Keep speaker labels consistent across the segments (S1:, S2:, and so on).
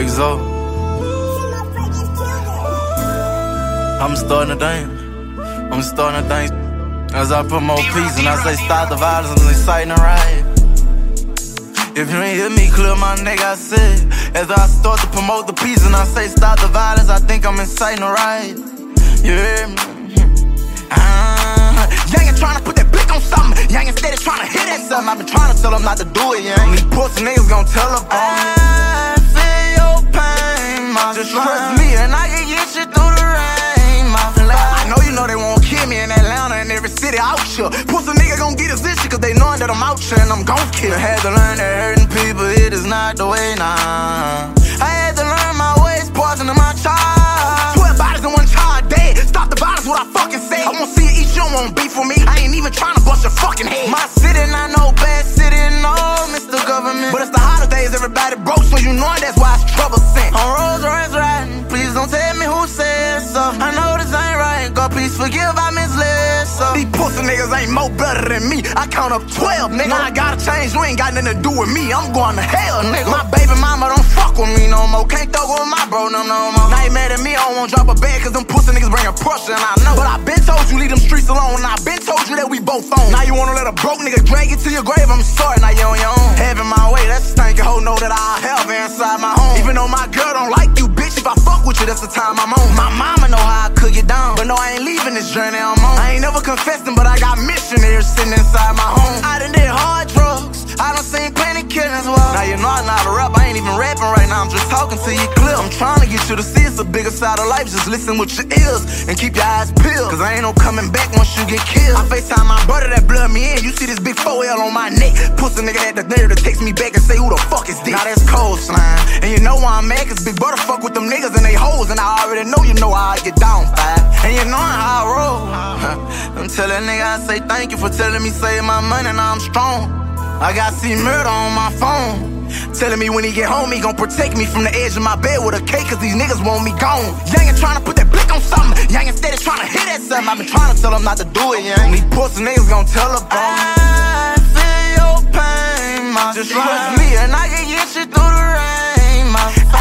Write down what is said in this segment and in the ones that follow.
S1: Exo. I'm starting to dance. I'm starting to dance. As I put more peace and I say stop the violence and exciting riot. If you ain't hear me clear, my nigga, I said. As I start to promote the peace and I say stop the violence, I think I'm inciting the riot. You hear me? Ah,
S2: Youngin' tryna put that blick on something. Youngin' steady tryna hit that something. I've been tryna tell them not to do it, young. These pussy niggas gon' tell up on trust me and I can get you through the rain, my. I know you know they won't kill me in Atlanta and every city out here. Pussy nigga gon' get his issue cause they knowin' that I'm out here and I'm gon' kill.
S1: I had to learn that hurting people, it is not the way now. I had to learn my ways, poison in my child.
S2: 12 bodies in one child dead. Stop the violence, what I fucking say. I won't see it eat, you don't want beef for me. I ain't even trying to bust your fucking head.
S1: My city not no bad city, no, Mr. Government.
S2: But it's the holidays, everybody broke, so you know that's why it's trouble sent.
S1: I know this ain't right, God please forgive I misled so.
S2: These pussy niggas ain't more better than me. I count up 12, nigga. Now I gotta change, you ain't got nothing to do with me. I'm going to hell, nigga. My baby mama don't fuck with me no more. Can't throw with my bro, no, no more. Now you mad at me, I don't wanna drop a bag, cause them pussy niggas bringin' pressure, and I know. But I been told you leave them streets alone, and I been told you that we both on. Now you wanna let a broke nigga drag you to your grave, I'm sorry, now you on your own. Having my way, that's a stinking hoe, know that I have inside my home. Even though my girl don't like you, bitch, if I fuck with you, that's the time I'm on. My mama know how I cook it down, but no, I ain't leaving this journey I'm on. I ain't never confessing, but I got missionaries sitting inside my home. I done did hard drugs, I done seen plenty killings, well. Now you know I'm not a rap, I ain't even rapping right now, I'm just talking to you clear. I'm trying to get you to see it's a bigger side of life, just listen with your ears and keep your eyes peeled. Cause I ain't no coming back once you get killed. I FaceTime my brother that blood me in, you see this big 4L on my neck. Pussy nigga had the nerve to text me back and say, who the fuck is this? Now that's cold slime. And you know why I'm mad, cause big brother fuck with them niggas and they hoes, and I already know you know how I get down, five. And you know how I roll. I'm telling nigga, I say thank you for telling me save my money, now I'm strong. I got see murder on my phone. Telling me when he get home, he gon' protect me from the edge of my bed with a cake, cause these niggas want me gone. Youngin' tryna put that blick on something. Youngin' steady tryna hit that something. i been tryna tell him not to do it, young. These pussy niggas gon' tell me.
S1: I feel your pain, my
S2: Just
S1: friend.
S2: trust me and I can get you through the rain, my friend.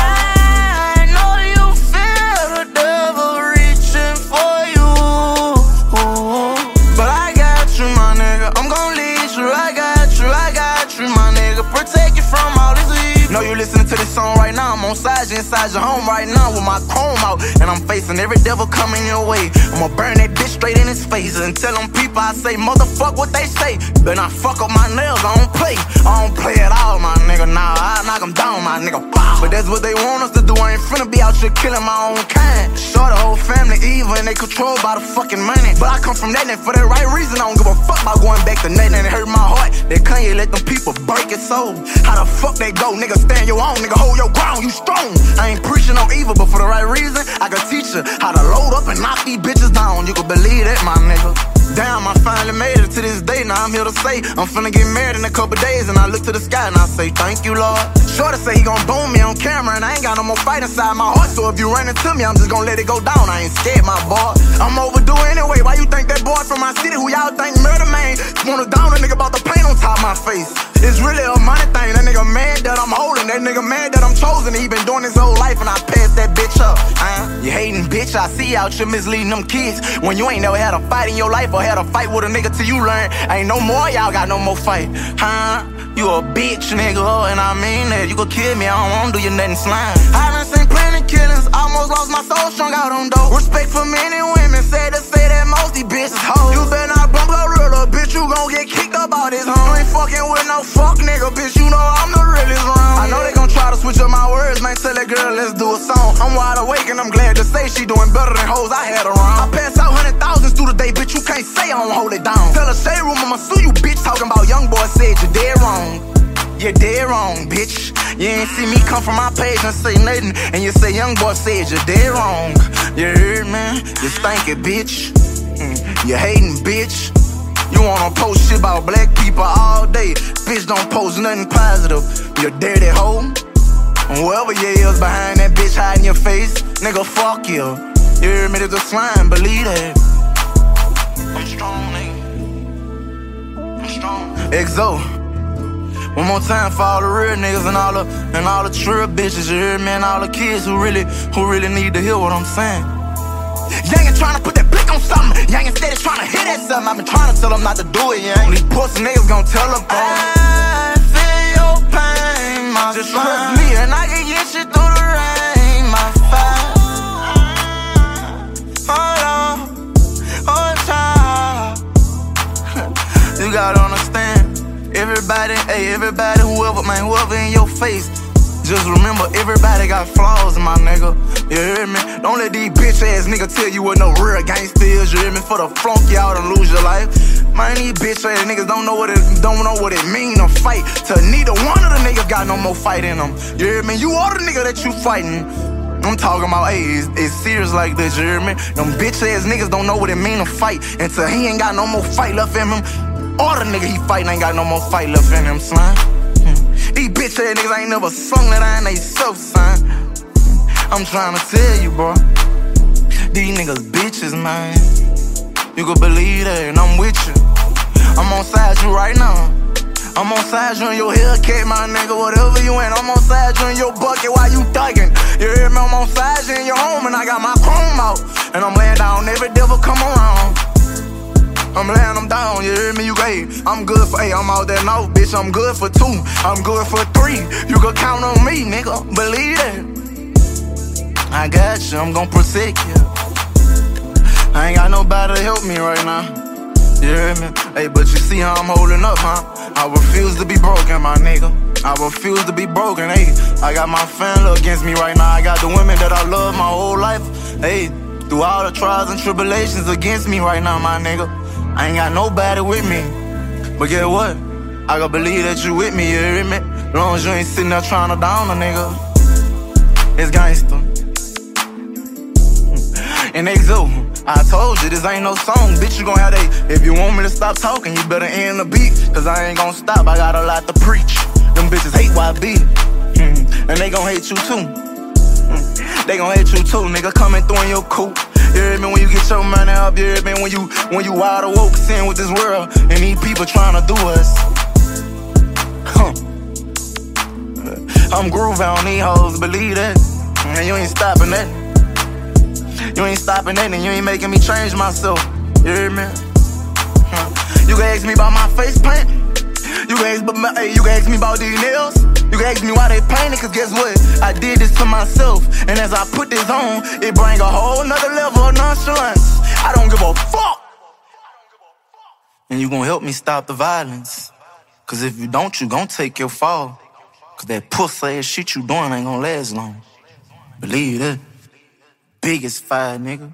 S2: Inside your home right now with my chrome out. And I'm facing every devil coming your way. I'ma burn that bitch straight in his face. And tell them people I say, motherfuck what they say. Better I fuck up my nails, I don't play. I don't play at all, my nigga. Nah, I knock them down, my nigga. But that's what they want us to do. I ain't finna be out here killing my own kind. Sure, the whole family evil and they controlled by the fucking money. But I come from that and for the right reason. I don't give a fuck about going back to nothing and it hurt my heart. That Kanye let them people break his soul. How the fuck they go, nigga? Stand your own, nigga. Hold your ground, you strong. I ain't preaching no evil, but for the right reason, I can teach you how to load up and knock these bitches down. You can believe that, my nigga. Damn, I finally made it to this day. Now I'm here to say I'm finna get married in a couple days, and I look to the sky and I say thank you, Lord. To say he gon' boom me on camera, and I ain't got no more fight inside my heart. So if you run into me, I'm just gon' let it go down. I ain't scared, my boy. I'm overdue anyway. Why you think that boy from my city, who y'all think murder man, wanna down a nigga about the paint on top my face? It's really a money thing. That nigga mad that I'm holding. That nigga mad that I'm chosen. He been doing his whole life, and I passed that bitch up. Bitch? I see out you misleading them kids when you ain't never had a fight in your life or had a fight with a nigga till you learn. Ain't no more, y'all got no more fight, huh? You a bitch, nigga, and I mean that. You could kill me, I don't wanna do you nothing slime. I done seen plenty killings, almost lost my soul strung out on dope. Respect for men and women, sad to say that most these bitches hoes. You better not bump up little bitch, you gon' get kicked up out this home. You ain't fucking with no fuck nigga, bitch, switch up my words, man, tell that girl, let's do a song. I'm wide awake and I'm glad to say she doing better than hoes I had around. I pass out hundred thousands through the day, bitch, you can't say I don't hold it down. Tell a shade room, I'ma sue you, bitch, talking about young boy said you're dead wrong. You're dead wrong, bitch. You ain't see me come from my page and say nothing, and you say young boy said you're dead wrong. You heard, man? You stanky, bitch. Mm, You hating, bitch. You wanna post shit about black people all day. Bitch, don't post nothing positive. You dirty hoe. And Whoever you is behind that bitch hiding your face, nigga, fuck you. You hear me? There's a slime, believe that. I'm strong, nigga. I'm strong. Exo. One more time for all the real niggas and all the and all the true bitches, you hear me? And all the kids who really who really need to hear what I'm saying. Youngin' tryna put that blick on something. Youngin' steady tryna hit at something. I've been tryna tell them not to do it, yeah. These pussy niggas gon' tell them. My Just trust me and I can get you through the rain, my fire. Hold on, hold tight. you gotta understand. Everybody, hey, everybody, whoever, man, whoever in your face. Just remember, everybody got flaws, my nigga. You hear me? Don't let these bitch ass niggas tell you what no real gangsta is. You hear me? For the flunk out and lose your life. Man, these bitch ass niggas don't know what it don't know what it mean to fight. To neither one of the niggas got no more fight in them. You hear me? You are the nigga that you fighting. I'm talking about, hey, it's, it's, serious like this, you hear me? Them bitch ass niggas don't know what it mean to fight until he ain't got no more fight left in him. All the nigga he fighting ain't got no more fight left in him, son. These bitch ass niggas ain't never sung that I ain't they so son. I'm trying to tell you, bro. These niggas bitches, man. You can believe that, and I'm with you. I'm on side you right now. I'm on side you in your Hellcat, my nigga. Whatever you ain't, I'm on side you in your bucket while you thuggin'. You hear me? I'm on side you in your home, and I got my chrome out. And I'm laying down every devil great. I'm good for eight, I'm out there now, bitch. I'm good for two, I'm good for three. You can count on me, nigga. Believe that. I got you, I'm gonna protect you. I ain't got nobody to help me right now. You hear me? Hey, but you see how I'm holding up, huh? I refuse to be broken, my nigga. I refuse to be broken, hey. I got my family against me right now. I got the women that I love my whole life, hey. Through all the trials and tribulations against me right now, my nigga. I ain't got nobody with me. But get what? I gotta believe that you with me, you hear me? Long as you ain't sitting there trying to down a nigga. It's gangster. And they do. I told you this ain't no song, bitch. You gon' have they. If you want me to stop talking, you better end the beat. Cause I ain't gon' stop, I got a lot to preach. Them bitches hate YB. And they gon' hate you too. They gon' hate you too, nigga. Coming through in your coupe. You hear me when you get your money up, you hear me when you when you wide awoke sin with this world and these people trying to do us. Huh. I'm grooving on these hoes, believe that. And you ain't stopping that. You ain't stopping that and you ain't making me change myself. You hear me? Huh. You can ask me about my face paint. You can ask, hey, you can ask me about these nails. You can ask me why they painted, cause guess what? I did this to myself. And as I put this on, it bring a whole nother level of nonchalance. I don't give a fuck. And you gonna help me stop the violence. Cause if you don't, you gon' take your fall. Cause that pussy ass shit you doing ain't gonna last long. Believe that. Biggest fire, nigga.